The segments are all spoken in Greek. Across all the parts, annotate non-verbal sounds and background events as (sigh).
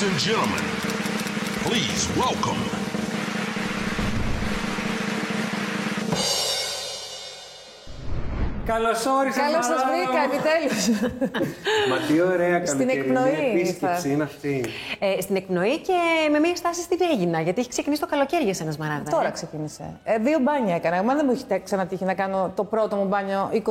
Ladies and gentlemen, please welcome. Καλώς όρισα, Καλώς σας βρήκα, επιτέλους. Μα τι ωραία (laughs) Στην καλοκαιρινή εκπνοή επίσκεψη ήρθα. είναι αυτή. Ε, στην εκπνοή και με μια στάση στην Έγινα, γιατί έχει ξεκινήσει το καλοκαίρι για σένα, Σμαράγδα. Τώρα ε. ξεκίνησε. Ε, δύο μπάνια έκανα. Εμένα δεν μου έχει τε- ξανατύχει να κάνω το πρώτο μου μπάνιο 27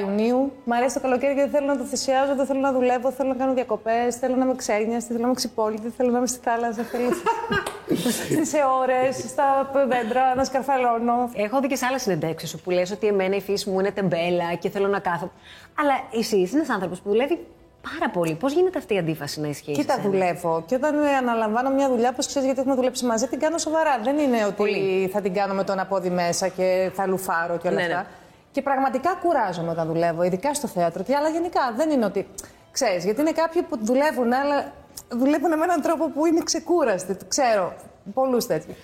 Ιουνίου. Μ' αρέσει το καλοκαίρι γιατί δεν θέλω να το θυσιάζω, δεν θέλω να δουλεύω, θέλω να κάνω διακοπές, θέλω να είμαι ξένιαστη, θέλω να είμαι ξυπόλυτη, θέλω να είμαι στη θάλασσα, θέλω (laughs) στις ώρε, στα δέντρα, να σκαρφαλώνω. Έχω δει και σε άλλες συνεντεύξεις σου που λες ότι εμένα η φύση μου είναι τεμπέλα και θέλω να κάθω. Αλλά εσύ είσαι ένας άνθρωπος που δουλεύει πάρα πολύ. Πώς γίνεται αυτή η αντίφαση να ισχύει. Κοίτα, σε σένα; δουλεύω. Και όταν ε, αναλαμβάνω μια δουλειά, όπω ξέρεις, γιατί έχουμε δουλέψει μαζί, την κάνω σοβαρά. Δεν είναι ότι Πολύ. θα την κάνω με το ένα πόδι μέσα και θα λουφάρω και όλα Ναι, αυτά. ναι. Και πραγματικά κουράζομαι όταν δουλεύω, ειδικά στο θέατρο. Και αλλά γενικά δεν είναι ότι. Ξέρεις, γιατί είναι κάποιοι που δουλεύουν, αλλά δουλεύουν με έναν τρόπο που είναι ξεκούραστοι. Ξέρω πολλούς τέτοιου.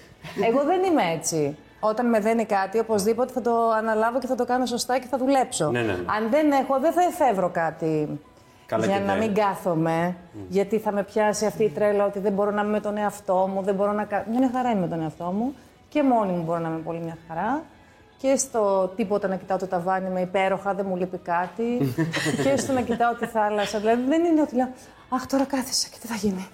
Εγώ δεν είμαι έτσι. Όταν με δένει κάτι, οπωσδήποτε θα το αναλάβω και θα το κάνω σωστά και θα δουλέψω. Ναι, ναι, ναι. Αν δεν έχω, δεν θα εφεύρω κάτι Καλά για και να δεν. μην κάθομαι, γιατί θα με πιάσει αυτή η τρέλα ότι δεν μπορώ να είμαι με τον εαυτό μου, δεν μπορώ να κάνω. Μια χαρά είμαι με τον εαυτό μου και μόνη μου μπορώ να είμαι πολύ μια χαρά. Και στο τίποτα να κοιτάω το ταβάνι με υπέροχα, δεν μου λείπει κάτι. (laughs) και στο να κοιτάω τη θάλασσα. Δηλαδή δεν είναι ότι λέω Αχ, τώρα κάθισα και τι θα γίνει.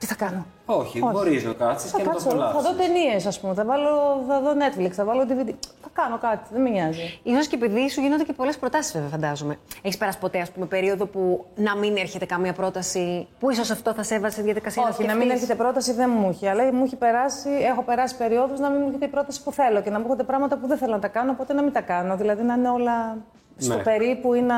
Τι θα κάνω; Όχι, μπορείς να κάτσεις Θα και να το κάτσω, θα απολαύσεις. δω ταινίες, ας πούμε. Θα, βάλω, θα δω Netflix, θα βάλω DVD. Θα κάνω κάτι, δεν με νοιάζει. Ίσως και επειδή σου γίνονται και πολλές προτάσεις, βέβαια, φαντάζομαι. Έχεις περάσει ποτέ, ας πούμε, περίοδο που να μην έρχεται καμία πρόταση, που ίσως αυτό θα σε έβαζε σε διαδικασία Όχι, να μην σκεφτείς; έρχεται πρόταση δεν μου έχει. Αλλά μου έχει περάσει, έχω περάσει περιόδου να μην μου έρχεται η πρόταση που θέλω και να μου έρχονται πράγματα που δεν θέλω να τα κάνω, οπότε να μην τα κάνω. Δηλαδή να είναι όλα στο Ναι. περίπου ή να,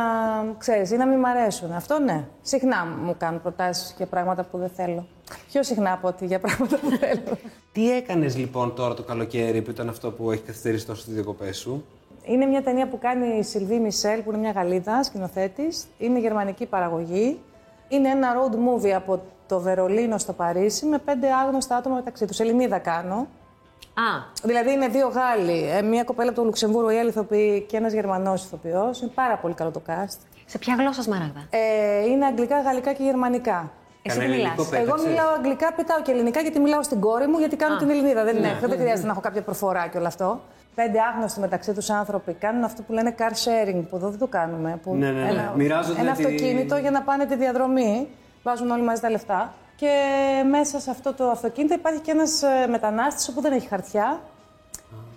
ξέρεις, ή να μην μ' αρέσουν. Αυτό ναι. Συχνά μου κάνουν προτάσεις για πράγματα που δεν θέλω. Πιο συχνά από ότι για πράγματα που θέλω. Τι έκανες λοιπόν τώρα το καλοκαίρι που ήταν αυτό που έχει καθυστερήσει τόσο τις διακοπές σου; Είναι μια ταινία που κάνει η Σιλβί Μισελ, που είναι μια Γαλλίδα σκηνοθέτης. Είναι γερμανική παραγωγή. Είναι ένα road movie από το Βερολίνο στο Παρίσι με πέντε άγνωστα άτομα μεταξύ τους. Ελληνίδα κάνω. Α, Δηλαδή είναι δύο Γάλλοι, ε, μια κοπέλα από το Λουξεμβούργο, η άλλη ηθοποιή και ένας Γερμανός ηθοποιός. Είναι πάρα πολύ καλό το cast. σε ποια γλώσσα, Σμαράγδα; Ε, είναι αγγλικά, γαλλικά και γερμανικά. Εσύ Κανένα τι μιλάς. ελληνικό Εγώ πέταξες; μιλάω αγγλικά, πετάω και ελληνικά γιατί μιλάω στην κόρη μου, γιατί κάνω την Ελληνίδα. Δεν, είναι, δεν χρειάζεται να έχω κάποια προφορά και όλο αυτό. Πέντε άγνωστοι μεταξύ τους άνθρωποι κάνουν αυτό που λένε car sharing, που εδώ δεν το κάνουμε. Που Ναι, ναι, ναι. Μοιράζονται ένα τη- αυτοκίνητο για να πάνε τη διαδρομή. Βάζουν όλοι μαζί τα λεφτά. Και μέσα σε αυτό το αυτοκίνητο υπάρχει και ένας μετανάστης που δεν έχει χαρτιά.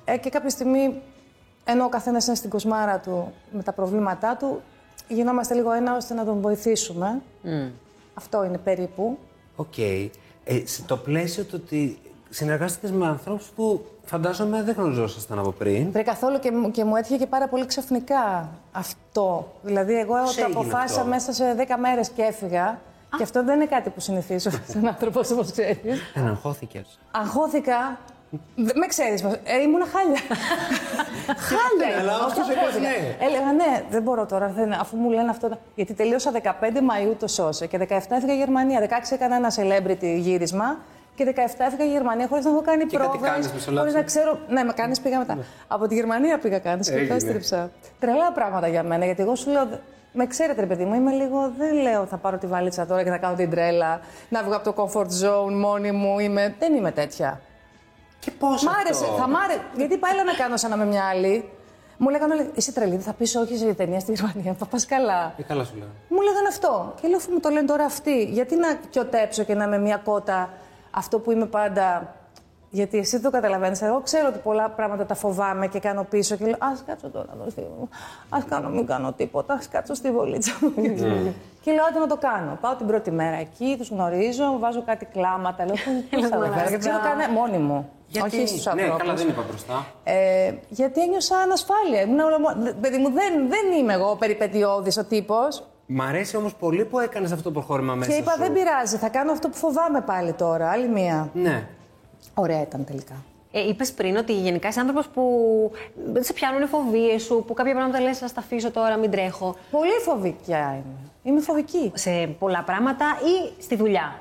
Ε, και κάποια στιγμή, ενώ ο καθένας είναι στην κοσμάρα του με τα προβλήματά του, γινόμαστε λίγο ένα ώστε να τον βοηθήσουμε. Αυτό είναι περίπου. Οκ. Ε, σε το πλαίσιο του ότι συνεργάστηκες με ανθρώπους που φαντάζομαι δεν γνωριζόσασταν από πριν. Βρε καθόλου και, μου- και μου έτυχε και πάρα πολύ ξαφνικά αυτό. Δηλαδή, εγώ Πώς το έγινε αποφάσισα αυτό; μέσα σε 10 μέρες και έφυγα. Και αυτό δεν είναι κάτι που συνηθίζω (laughs) σε έναν άνθρωπος, όπως ξέρεις. Δεν αγχώθηκε. Αγχώθηκα. Δε- Με ξέρεις, ε, ήμουνα χάλια. χάλια. Αλλά όμως ήμουν, τους είπες αγχώθηκα. ναι. Έλεγα ναι, δεν μπορώ τώρα, δεν- αφού μου λένε αυτό. Γιατί τελείωσα 15 Μαου το σώσε και 17 έφυγα Γερμανία. 16 έκανα ένα celebrity γύρισμα και 17 έφυγα Γερμανία χωρίς να έχω κάνει Και κάτι πρόβες, κάνεις, μισό χωρίς λεπτό. να ξέρω. Ναι, με κάνεις πήγα μετά. Από τη Γερμανία πήγα κάνεις και Ναι. Έγινε. επέστρεψα. Τρελά πράγματα για μένα, γιατί εγώ σου λέω. Με ξέρετε, ρε παιδί μου, είμαι λίγο. Δεν λέω θα πάρω τη βαλίτσα τώρα και θα κάνω την τρέλα, να βγω από το comfort zone μόνη μου. Είμαι... Δεν είμαι τέτοια. Και πώς. Μ' άρεσε, θα μ' άρεσε. Γιατί πάει να κάνω σαν να είμαι μια άλλη. Μου λέγανε όλοι, Είσαι τρελή, δεν θα πεις όχι σε ταινία στη Γερμανία. Θα πας καλά. Ε, καλά σου λέω. Μου λέγανε αυτό. Και λέω, αφού μου το λένε τώρα αυτοί, γιατί να κιωτέψω και να είμαι μια κότα αυτό που είμαι πάντα; Γιατί εσύ δεν το καταλαβαίνεις. Εγώ ξέρω ότι πολλά πράγματα τα φοβάμαι και κάνω πίσω και λέω Α κάτσω τώρα εδώ στη. Α κάνω, μην κάνω τίποτα. Α κάτσω στη βολίτσα μου. και λέω, άντε να το κάνω. Πάω την πρώτη μέρα εκεί, τους γνωρίζω, βάζω κάτι κλάματα. Λέω, Πώ θα το κάνω. Γιατί δεν το κάνω μόνη μου. Γιατί... Όχι στους Ναι, ανθρώπους. καλά, δεν είπα μπροστά. Ε, γιατί ένιωσα ανασφάλεια. Ήμουν όλα μο- Δε- Παιδί μου, δεν, δεν είμαι εγώ περιπετειώδης ο τύπος. Μ' αρέσει όμως πολύ που έκανες αυτό το προχώρημα μέσα. Και είπα, σου. δεν πειράζει, θα κάνω αυτό που φοβάμαι πάλι τώρα. Άλλη μία. Ναι. Ωραία ήταν τελικά. Ε, Είπες πριν ότι γενικά είσαι άνθρωπος που δεν σε πιάνουν οι φοβίες σου, που κάποια πράγματα λες: Α τα αφήσω τώρα, μην τρέχω. Πολύ φοβικιά είμαι. Είμαι φοβική. Σε πολλά πράγματα ή στη δουλειά;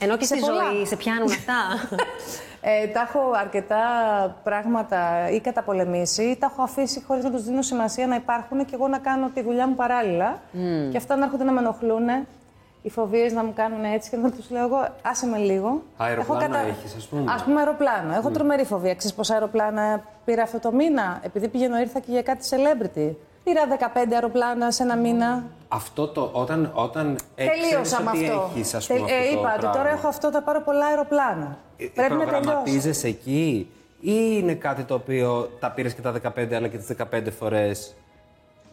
Ενώ και Σε στη πολλά. ζωή σε πιάνουν αυτά. (laughs) Ε, τα έχω αρκετά πράγματα ή καταπολεμήσει ή τα έχω αφήσει χωρίς να τους δίνω σημασία να υπάρχουν και εγώ να κάνω τη δουλειά μου παράλληλα. Και αυτά να έρχονται να με ενοχλούν. οι φοβίες να μου κάνουν έτσι και να τους λέω εγώ, άσε με λίγο. Αεροπλάνο έχεις, ας πούμε. Α πούμε, αεροπλάνο. Έχω τρομερή φοβία. Ξέρεις πόσα αεροπλάνα πήρα αυτό το μήνα, επειδή πηγαίνω ήρθα και για κάτι celebrity. Πήρα 15 αεροπλάνα σε ένα μήνα. Αυτό το, όταν, όταν ε, Τελείωσα ξέρεις με ότι αυτό. έχεις, ας Τε- πούμε, ε, αυτό το είπα ότι πράγμα. τώρα έχω αυτό, θα πάρω πολλά αεροπλάνα. Ε, Πρέπει να τελειώσω. Προγραμματίζεσαι εκεί ή είναι κάτι το οποίο τα πήρες και τα 15 αλλά και τις 15 φορές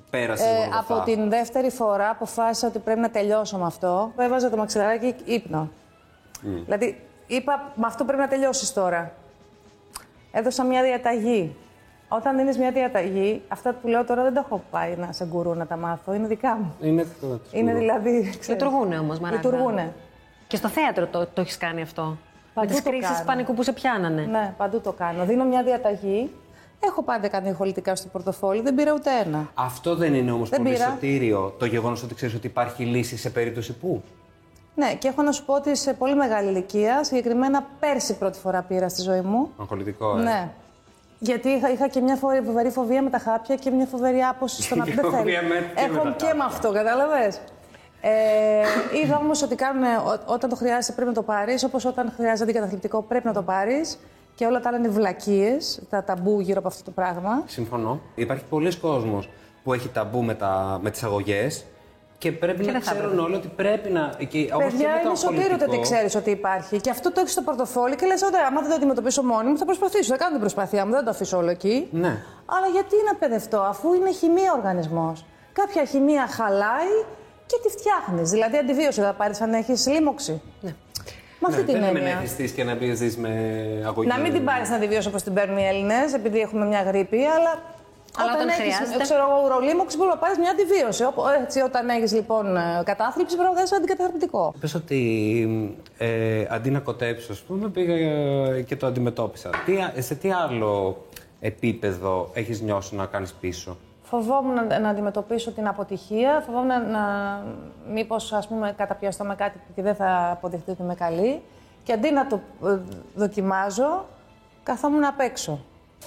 πέρασε Ε, όλα από αυτά. την δεύτερη φορά αποφάσισα ότι πρέπει να τελειώσω με αυτό. Έβαζα το μαξιλαράκι ύπνο. Δηλαδή, είπα, με αυτό πρέπει να τελειώσεις τώρα. Έδωσα μια διαταγή. Όταν δίνεις μια διαταγή, αυτά που λέω τώρα δεν τα έχω πάει να σε γκουρού να τα μάθω. Είναι δικά μου. Είναι το Είναι δηλαδή. ξέρεις, Λειτουργούνε όμως, Μαράγδα. Λειτουργούνε. Και στο θέατρο το, το έχεις κάνει αυτό; Παντού με τις το κρίσεις κάνω. πανικού που σε πιάνανε; Ναι, παντού το κάνω. Δίνω μια διαταγή. Έχω πάντα κάνει ηχολητικά στο πορτοφόλι, δεν πήρα ούτε ένα. Αυτό δεν είναι όμως Δεν πολύ πήρα. σωτήριο το γεγονός ότι ξέρεις ότι υπάρχει λύση σε περίπτωση που; Ναι, και έχω να σου πω ότι σε πολύ μεγάλη ηλικία, συγκεκριμένα πέρσι πρώτη φορά πήρα στη ζωή μου. Αγχολητικό, ε. Ναι. Γιατί είχα, είχα και μια φοβερή, φοβερή φοβία με τα χάπια και μια φοβερή άποση στο (laughs) να Και δεν θέλω. φοβία με- και με Έχω τα και χάπια. με αυτό, κατάλαβες; Ε, είδα όμως ότι κάνουν, ό- όταν το χρειάζεσαι πρέπει να το πάρεις, όπως όταν χρειάζεται αντικαταθλιπτικό πρέπει να το πάρεις. Και όλα τα άλλα είναι βλακίες, τα ταμπού γύρω από αυτό το πράγμα. Συμφωνώ. Υπάρχει πολλοί κόσμος που έχει ταμπού με, τα, με τις αγωγές και πρέπει να δεν θα ξέρουν όλοι ότι πρέπει να... Και, όπως και Παιδιά, με το είναι σωτήριο ότι αγχολητικό, ξέρεις ότι υπάρχει. Και αυτό το έχεις στο πορτοφόλι και λες: Ωραία, άμα δεν το αντιμετωπίσω μόνη μου, θα προσπαθήσω. Θα κάνω την προσπάθειά μου, δεν το αφήσω όλο εκεί. Ναι. Αλλά γιατί να παιδευτώ, αφού είναι χημεία ο οργανισμός. Κάποια χημεία χαλάει και τη φτιάχνεις. Δηλαδή, αντιβίωση θα πάρεις αν έχεις λίμωξη. Ναι. Με αυτή Ναι, την δεν είναι να έννοια. έχεις στήσει και να μπεις ζεις με αγωγή. Να μην την πάρεις να αντιβίωση όπως την παίρνουν οι Έλληνες, επειδή έχουμε μια γρήπη, αλλά. Αλλά όταν έχεις, χρειάζεται. ξέρω εγώ, ουρολίμωξη μπορείς να πάρεις μια αντιβίωση. Οπό- Έτσι, όταν έχεις λοιπόν ε, κατάθλιψη, πρέπει να δώσει αντικαταθλιπτικό. Πες ότι ε, αντί να κοτέψω, ας πούμε, πήγα ε, και το αντιμετώπισα. Τι, α- σε τι άλλο επίπεδο έχεις νιώσει να κάνεις πίσω; Φοβόμουν να, να αντιμετωπίσω την αποτυχία, φοβόμουν να, να μήπως ας πούμε καταπιαστώ με κάτι που δεν θα αποδειχτεί ότι είμαι καλή και αντί να το ε, δοκιμάζω, καθόμουν απ' έξω.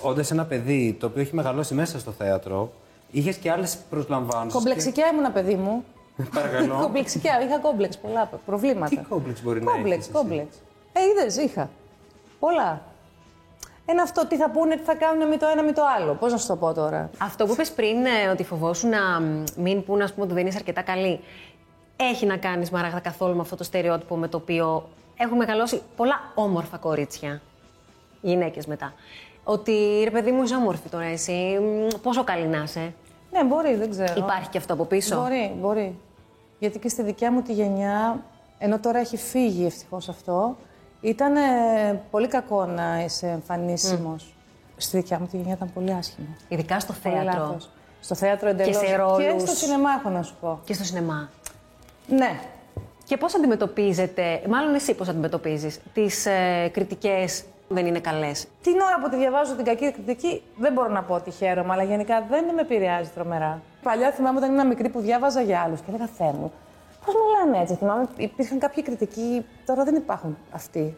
Όντας ένα παιδί το οποίο έχει μεγαλώσει μέσα στο θέατρο, είχες και άλλες προσλαμβάνσεις. Κομπλεξικιά ήμουν παιδί μου. Παρακαλώ. (laughs) Κομπλεξικιά, είχα κόμπλεξ, πολλά προβλήματα. Τι κόμπλεξ μπορεί να Κόμπλεξ, έχεις εσύ; κόμπλεξ. Ε, είδες, είχα. Πολλά. Είναι αυτό, τι θα πούνε, τι θα κάνουν με το ένα με το άλλο. Πώς να σου το πω τώρα; Αυτό που είπες πριν, ε, ότι φοβόσουν να μ, μην πούνε ας πούμε, ότι δεν είσαι αρκετά καλή, έχει να κάνεις Μαράγδα καθόλου με αυτό το στερεότυπο με το οποίο έχουν μεγαλώσει πολλά όμορφα κορίτσια. Γυναίκες μετά. Ότι ρε παιδί μου, είσαι όμορφη τώρα εσύ. μ, Πόσο καλή να είσαι. Ναι, μπορεί, δεν ξέρω. Υπάρχει και αυτό από πίσω. Μπορεί, μπορεί. Γιατί και στη δικιά μου τη γενιά, ενώ τώρα έχει φύγει ευτυχώς αυτό, ήταν ε, πολύ κακό να είσαι εμφανίσιμος. Στη δικιά μου τη γενιά ήταν πολύ άσχημο. Ειδικά στο Πολύ θέατρο λάθος. Στο θέατρο εντελώς. σε Και ρόλους. στο σινεμά, έχω να σου πω. και στο σινεμά. Ναι. Και πώς αντιμετωπίζετε, μάλλον εσύ πώς αντιμετωπίζεις, τις ε, κριτικές που δεν είναι καλές. Την ώρα που τη διαβάζω την κακή κριτική, δεν μπορώ να πω ότι χαίρομαι, αλλά γενικά δεν με επηρεάζει τρομερά. Παλιά θυμάμαι όταν ήμουν μικρή που διάβαζα για άλλους και έλεγα Θεέ μου, πώς μιλάνε έτσι. Θυμάμαι υπήρχαν κάποιοι κριτικοί, τώρα δεν υπάρχουν αυτοί.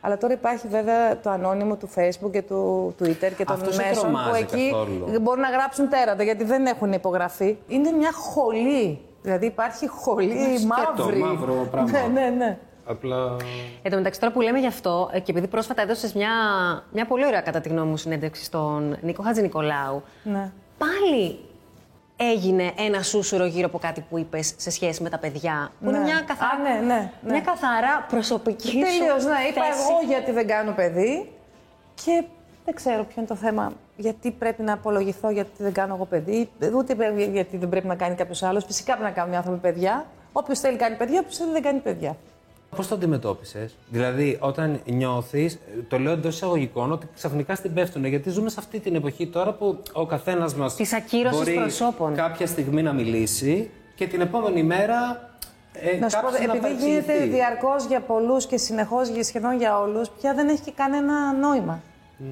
Αλλά τώρα υπάρχει βέβαια το ανώνυμο του Facebook και του Twitter και των Αυτό σε μέσων που τρομάζει εκεί καθόλου; μπορούν να γράψουν τέρατα γιατί δεν έχουν υπογραφεί. Είναι μια χολή. Δηλαδή υπάρχει χολή σκέτο, μαύρη. μαύρο πράγμα. (laughs) ναι, ναι, ναι. Απλά. Εν τω μεταξύ, τώρα που λέμε γι' αυτό, ε, και επειδή πρόσφατα έδωσες μια, μια πολύ ωραία κατά τη γνώμη μου συνέντευξη στον Νίκο Χατζη Νικολάου, ναι. πάλι έγινε ένα σούσουρο γύρω από κάτι που είπες σε σχέση με τα παιδιά. Που είναι Ναι. μια καθαρά, Α, ναι, ναι, ναι. μια καθαρά προσωπική σου Τελείως, ναι. Είπα θέση. εγώ γιατί δεν κάνω παιδί και δεν ξέρω ποιο είναι το θέμα. Γιατί πρέπει να απολογηθώ γιατί δεν κάνω εγώ παιδί, ούτε γιατί δεν πρέπει να κάνει κάποιος άλλος. Φυσικά πρέπει να κάνουν οι άνθρωποι παιδιά. Όποιος θέλει κάνει παιδιά, όποιος θέλει δεν κάνει παιδιά. Πώς το αντιμετώπισες, Δηλαδή, όταν νιώθεις, το λέω εντός εισαγωγικών, ότι ξαφνικά στην πέφτουν. Γιατί ζούμε σε αυτή την εποχή τώρα που ο καθένας μας. Της ακύρωσης μπορεί προσώπων. κάποια στιγμή να μιλήσει και την επόμενη μέρα. Ε, Να σου πω, κάποιος επειδή παρεξηγηθεί. γίνεται διαρκώς για πολλούς και συνεχώς σχεδόν για όλους, πια δεν έχει και κανένα νόημα.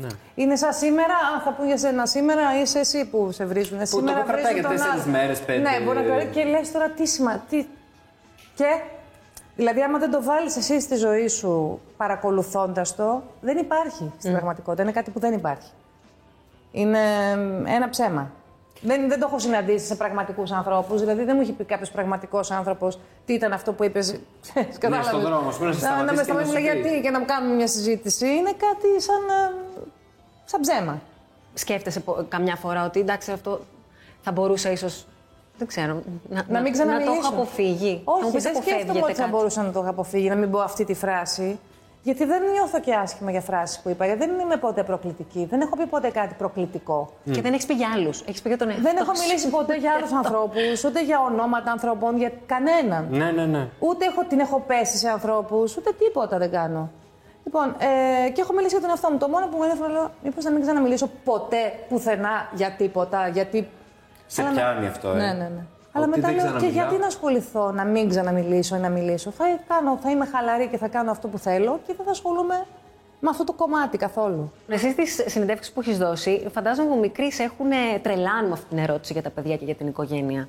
Ναι. Είναι σαν σήμερα, αν θα πούν για σένα σήμερα, είσαι εσύ που σε βρίζουν. το σήμερα έχω κρατάει βρίζουν για τον τέσσερις άλλο. μέρες, πέντε. Ναι, μπορεί να κρατάει και λες τώρα τι σημα... Τι... Και, δηλαδή, άμα δεν το βάλεις εσύ στη ζωή σου παρακολουθώντας το, δεν υπάρχει στην πραγματικότητα. Είναι κάτι που δεν υπάρχει. Είναι εμ, ένα ψέμα. Δεν, δεν το έχω συναντήσει σε πραγματικούς ανθρώπους. Δηλαδή δεν μου έχει πει κάποιος πραγματικός άνθρωπος τι ήταν αυτό που είπες. Ναι, στον δρόμο, σου, να σε να, να με σταματήσει και να σταματήσει σου πει. γιατί και να μου κάνουμε μια συζήτηση. Είναι κάτι σαν, ε, σαν ψέμα. Σκέφτεσαι πο- καμιά φορά ότι εντάξει αυτό θα μπορούσα ίσως. Δεν ξέρω. Να, Να μην ξαναμιλήσω. Να το έχω αποφύγει. να μου Όχι, πεις δεν σκέφτομαι αποφεύγετε ότι θα κάτι. μπορούσα να το έχω αποφύγει, να μην πω αυτή τη φράση. Γιατί δεν νιώθω και άσχημα για φράσεις που είπα. Γιατί δεν είμαι ποτέ προκλητική. Δεν έχω πει ποτέ κάτι προκλητικό. Και δεν έχεις πει για άλλους. Έχεις πει για τον εαυτό Δεν έχω σου. μιλήσει ποτέ για άλλους (laughs) ανθρώπους, ούτε για ονόματα ανθρώπων, για κανέναν. Ναι, ναι, ναι. Ούτε έχω, την έχω πέσει σε ανθρώπους, ούτε τίποτα δεν κάνω. Λοιπόν, ε, και έχω μιλήσει για τον εαυτό μου. Το μόνο που μου ενέφερε, λέω, μήπως να μην ξαναμιλήσω ποτέ πουθενά για τίποτα. Γιατί. Σε Αλλά να- πιάνει αυτό, ε. Ναι, ναι, ναι. Αλλά Ότι μετά δεν λέω και ξαναμιλάω. γιατί να ασχοληθώ, να μην ξαναμιλήσω ή να μιλήσω. Θα, κάνω, θα είμαι χαλαρή και θα κάνω αυτό που θέλω και δεν θα ασχολούμαι με αυτό το κομμάτι καθόλου. Εσύ στι συνεντεύξεις που έχεις δώσει, φαντάζομαι από μικρή σε έχουν τρελάνει με αυτή την ερώτηση για τα παιδιά και για την οικογένεια.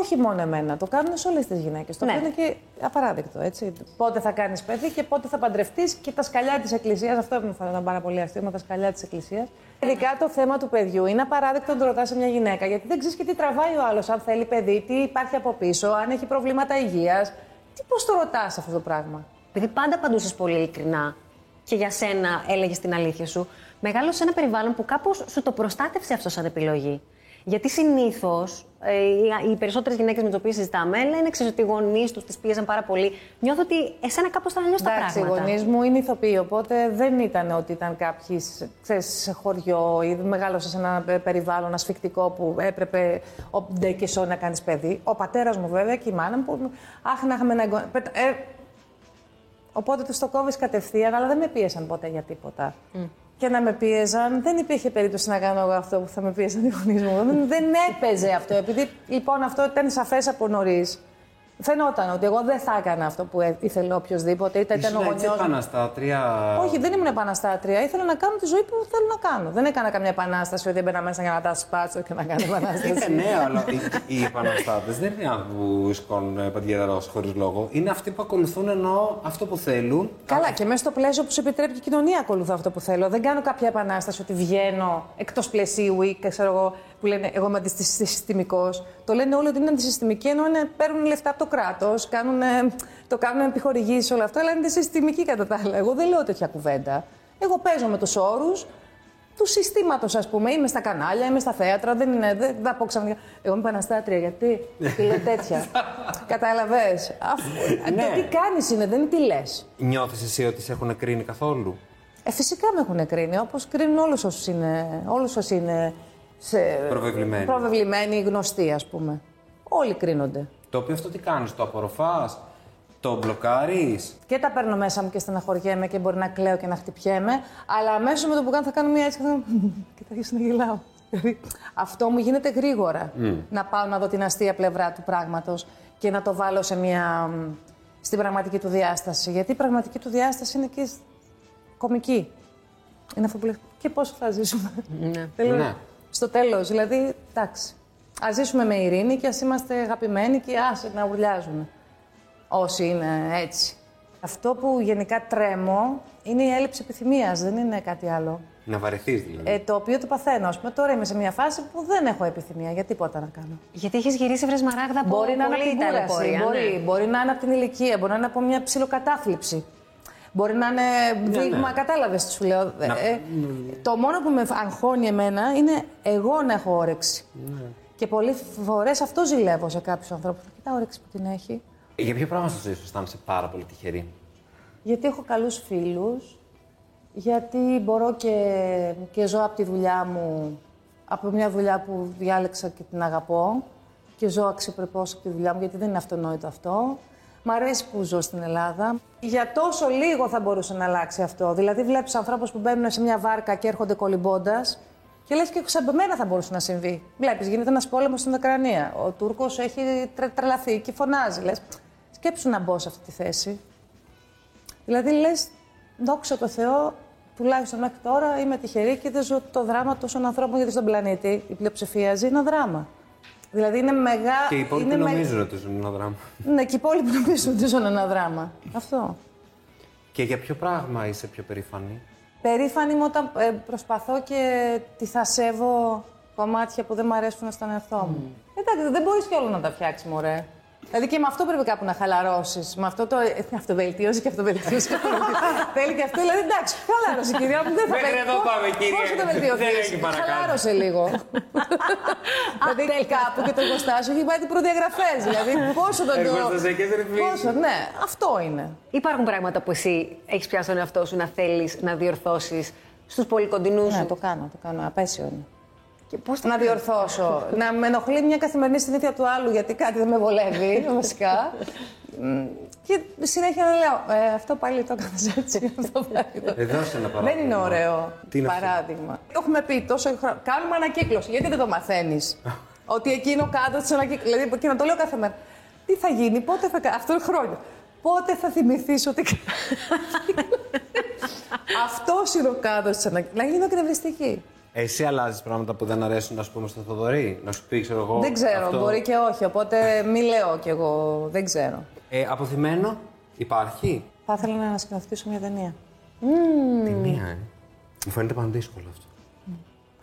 Όχι μόνο εμένα, το κάνουν σε όλες τις γυναίκες. Το Ναι. οποίο είναι και απαράδεκτο. Έτσι. Πότε θα κάνεις παιδί και πότε θα παντρευτείς και τα σκαλιά της Εκκλησίας. Αυτό μου φαίνονταν πάρα πολύ αστείο με τα σκαλιά της Εκκλησίας. Ειδικά το θέμα του παιδιού είναι απαράδεκτο να το ρωτάς σε μια γυναίκα. Γιατί δεν ξέρεις και τι τραβάει ο άλλος, αν θέλει παιδί, τι υπάρχει από πίσω, αν έχει προβλήματα υγείας. Τι πώς το ρωτάς αυτό το πράγμα; Επειδή πάντα απαντούσες πολύ ειλικρινά και για σένα έλεγες την αλήθεια σου, μεγάλωσε σε ένα περιβάλλον που κάπως σου το προστάτευσε αυτό σαν επιλογή. Γιατί συνήθως οι περισσότερες γυναίκες με τις οποίες συζητάμε λένε ξέρεις, ότι οι γονείς τους τις πίεζαν πάρα πολύ. Νιώθω ότι εσένα κάπως ήταν αλλιώ τα Εντάξει, οι πράγματα. γονείς μου είναι ηθοποιοί, οπότε δεν ήταν ότι ήταν κάποιοι ξέρεις, σε χωριό ή μεγάλωσες σε ένα πε- περιβάλλον ασφικτικό που έπρεπε ο ντε και σώ να κάνεις παιδί. Ο πατέρας μου, βέβαια, και η μάνα μου, που άχ, να είχαμε ένα εγγονι- πετα- Ε, οπότε τους το κόβεις κατευθείαν, αλλά δεν με πίεσαν ποτέ για τίποτα. Και να με πίεζαν, δεν υπήρχε περίπτωση να κάνω εγώ αυτό που θα με πίεζαν οι γονείς μου. δεν, δεν έπαιζε αυτό. Επειδή λοιπόν αυτό ήταν σαφές από νωρίς. Φαινόταν ότι εγώ δεν θα έκανα αυτό που ε- ήθελε οποιοδήποτε, είτε ήταν ο Ήσουν έτσι γονιός μου. επαναστάτρια; Όχι, δεν ήμουν επαναστάτρια. Ήθελα να κάνω τη ζωή που θέλω να κάνω. Δεν έκανα καμιά επανάσταση ότι έμπαινα μέσα για να τα σπάτσω και να κάνω Ε, επανάσταση. ναι, αλλά οι, οι επαναστάτες δεν είναι άνθρωποι που σηκώνουν παντιέδαρο χωρίς λόγο. Είναι αυτοί που ακολουθούν ενώ αυτό που θέλουν. Καλά, και μέσα στο πλαίσιο που σου επιτρέπει και η κοινωνία ακολουθώ αυτό που θέλω. Δεν κάνω κάποια επανάσταση ότι βγαίνω εκτός πλαισίου ή και ξέρω εγώ που λένε εγώ είμαι αντισυστημικός. Το λένε όλοι ότι είναι αντισυστημικοί ενώ είναι, παίρνουν λεφτά από το κράτος, το κάνουν επιχορηγήσει όλα αυτά, αλλά είναι αντισυστημικοί κατά τα άλλα. Εγώ δεν λέω τέτοια κουβέντα. Εγώ παίζω με τους όρους του συστήματος, ας πούμε. Είμαι στα κανάλια, είμαι στα θέατρα, δεν είναι. Δεν θα πω ξαφνικά. Εγώ είμαι επαναστάτρια, γιατί. Και λέω τέτοια. (laughs) Κατάλαβες; Ναι. Το τι κάνεις είναι, δεν είναι τι λες. Νιώθεις εσύ ότι σε έχουν κρίνει καθόλου; Ε, φυσικά με έχουν κρίνει, όπως κρίνουν όλους όσους είναι, όλους όσοι είναι σε... Προβεβλημένοι. προβεβλημένοι ή γνωστοί, ας πούμε. Όλοι κρίνονται. Το οποίο αυτό τι κάνεις, το απορροφάς, το μπλοκάρεις. Και τα παίρνω μέσα μου και στεναχωριέμαι και μπορεί να κλαίω και να χτυπιέμαι, αλλά αμέσως με το που κάνω θα κάνω μια έτσι και θα. (laughs) και θα αρχίσω να γελάω. Δηλαδή, αυτό μου γίνεται γρήγορα. Να πάω να δω την αστεία πλευρά του πράγματος και να το βάλω σε μια. μ, στην πραγματική του διάσταση. Γιατί η πραγματική του διάσταση είναι και σ- κομική. Είναι αυτό που λέει. Και πόσο θα ζήσουμε; Θέλω- Ναι. Στο τέλος. Δηλαδή, εντάξει. Α ζήσουμε με ειρήνη και ας είμαστε αγαπημένοι και άσε να ουρλιάζουμε. Όσοι είναι έτσι. Αυτό που γενικά τρέμω είναι η έλλειψη επιθυμίας, δεν είναι κάτι άλλο. Να βαρεθείς δηλαδή. Ε, το οποίο το παθαίνω. Α πούμε, τώρα είμαι σε μια φάση που δεν έχω επιθυμία για τίποτα να κάνω. Γιατί έχεις γυρίσει βρες μαράγδα από Μπορεί να είναι από πολύ την κούραση, ταλαιπωρία, μπορεί, ναι. μπορεί να είναι από την ηλικία, μπορεί να είναι από μια ψηλοκατάθλιψη. Μπορεί να είναι δείγμα, ναι. κατάλαβες τι σου λέω. Να- Ε, το μόνο που με αγχώνει εμένα είναι εγώ να έχω όρεξη. Ναι. Και πολλέ φορές αυτό ζηλεύω σε κάποιους ανθρώπους. Κοιτά όρεξη που την έχει. Για ποιο πράγμα στη ζωή σου αισθάνεσαι πάρα πολύ τυχερή; Γιατί έχω καλούς φίλους, γιατί μπορώ και, και ζω από τη δουλειά μου, από μια δουλειά που διάλεξα και την αγαπώ και ζω αξιοπρεπώς από τη δουλειά μου, γιατί δεν είναι αυτονόητο αυτό. Μ' αρέσει που ζω στην Ελλάδα. Για τόσο λίγο θα μπορούσε να αλλάξει αυτό. Δηλαδή, βλέπεις ανθρώπους που μπαίνουν σε μια βάρκα και έρχονται κολυμπώντας και λες και σαν μένα θα μπορούσε να συμβεί. Βλέπεις, γίνεται ένας πόλεμος στην Ουκρανία. Ο Τούρκος έχει τρε, τρελαθεί και φωνάζει. Λες, σκέψου να μπω σε αυτή τη θέση. Δηλαδή λες, δόξα τω Θεώ, τουλάχιστον μέχρι τώρα είμαι τυχερή και δεν ζω το δράμα τόσων ανθρώπων γιατί στον πλανήτη η πλειοψηφία ζει ένα δράμα. Δηλαδή είναι μεγάλο. Και οι υπόλοιποι νομίζουν ότι ζουν ένα δράμα. Ναι, και οι υπόλοιποι νομίζουν ότι ζουν ένα δράμα. Αυτό. Και για ποιο πράγμα είσαι πιο περήφανη; Περήφανη μου όταν ε, προσπαθώ και τη θα σέβω κομμάτια που δεν μου αρέσουν στον εαυτό μου. Εντάξει, δεν μπορείς κι όλο να τα φτιάξεις, μωρέ. Δηλαδή και με αυτό πρέπει κάπου να χαλαρώσεις. Με αυτό το ε, (laughs) αυτοβελτίωση και αυτοβελτίωση. και αυτοβελτίωση. (laughs) Θέλει και αυτό. Δηλαδή εντάξει, χαλάρωσε κυρία μου. Δεν θα Μέχρι πέ- εδώ πώς- πάμε, κυρία. Πώς θα το βελτιωθεί. Δεν έχει παρακάτω. Χαλάρωσε λίγο. (laughs) δηλαδή κάπου και το εργοστάσιο έχει πάει προδιαγραφές. Δηλαδή πόσο τον το. Εργοστασιακές ρυθμίσεις. Πόσο, ναι, αυτό είναι. Υπάρχουν πράγματα που εσύ έχεις πιάσει τον εαυτό σου να θέλεις να διορθώσεις στους πολύ κοντινού Ναι, σου; το κάνω, το κάνω. Απέσιο είναι. Και πώς το Να διορθώσω; να με ενοχλεί μια καθημερινή συνήθεια του άλλου γιατί κάτι δεν με βολεύει, (laughs) βασικά. Μ, και συνέχεια να λέω, ε, αυτό πάλι το έκανες έτσι. (laughs) αυτό πάλι το... Ε, δώσε ένα παράδειγμα. Δεν είναι ωραίο Τι είναι αυτό; παράδειγμα. Το έχουμε πει τόσο χρόνο. Κάνουμε ανακύκλωση. Γιατί δεν το μαθαίνεις; (laughs) ότι εκείνο κάτω της ανακύκλωσης. Δηλαδή και να το λέω κάθε μέρα. Τι θα γίνει, πότε θα κάνει. Αυτό είναι χρόνια. Πότε θα θυμηθείς ότι. Αυτός είναι ο κάδο της ανακύκλωση. Να γίνω εκνευριστική. Εσύ αλλάζεις πράγματα που δεν αρέσουν, ας πούμε, στο Θοδωρή; Να σου πει, ξέρω εγώ. Δεν ξέρω, αυτό. μπορεί και όχι. Οπότε μη λέω κι εγώ. Δεν ξέρω. Ε, αποθυμένο υπάρχει; Θα ήθελα να ανασκηνοθετήσω μια ταινία. Ταινία, ε. Μου φαίνεται πάνω δύσκολο αυτό.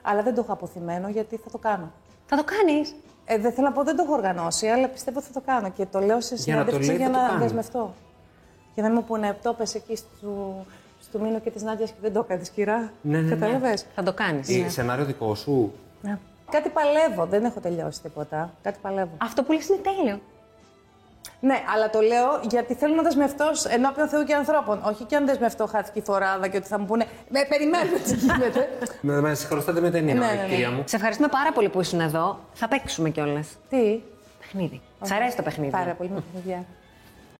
Αλλά δεν το έχω αποθυμένο γιατί θα το κάνω. Θα το κάνεις; Ε, δεν θέλω να πω δεν το έχω οργανώσει, αλλά πιστεύω ότι θα το κάνω. Και το λέω σε Για να το συνέντευξη λέει, για θα το να κάνεις. δεσμευτώ. Για να μην μου πούνε, το πες εκεί στο, στο Μήνο και τη Νάντια και δεν το έκανες, κυρά. Ναι, ναι, ναι. Κατάλαβες; Θα το κάνεις. Ή σενάριο δικό σου. Ναι. Κάτι παλεύω, δεν έχω τελειώσει τίποτα. Κάτι παλεύω. Αυτό που λες είναι τέλειο. Ναι, αλλά το λέω γιατί θέλω να δεσμευτώ ενώπιον Θεού και ανθρώπων. Όχι και αν δεσμευτώ χάθηκε η φοράδα και ότι θα μου πούνε Με περιμένουμε τι γίνεται. (laughs) Με, με συγχρωστάτε με ταινία, Ναι, ε, ναι, ναι. κυρία μου. Σε ευχαριστούμε πάρα πολύ που ήσουν εδώ. Θα παίξουμε κιόλας. τι; Παιχνίδι. Σ' αρέσει το παιχνίδι. Πάρα πολύ με παιχνιδιά.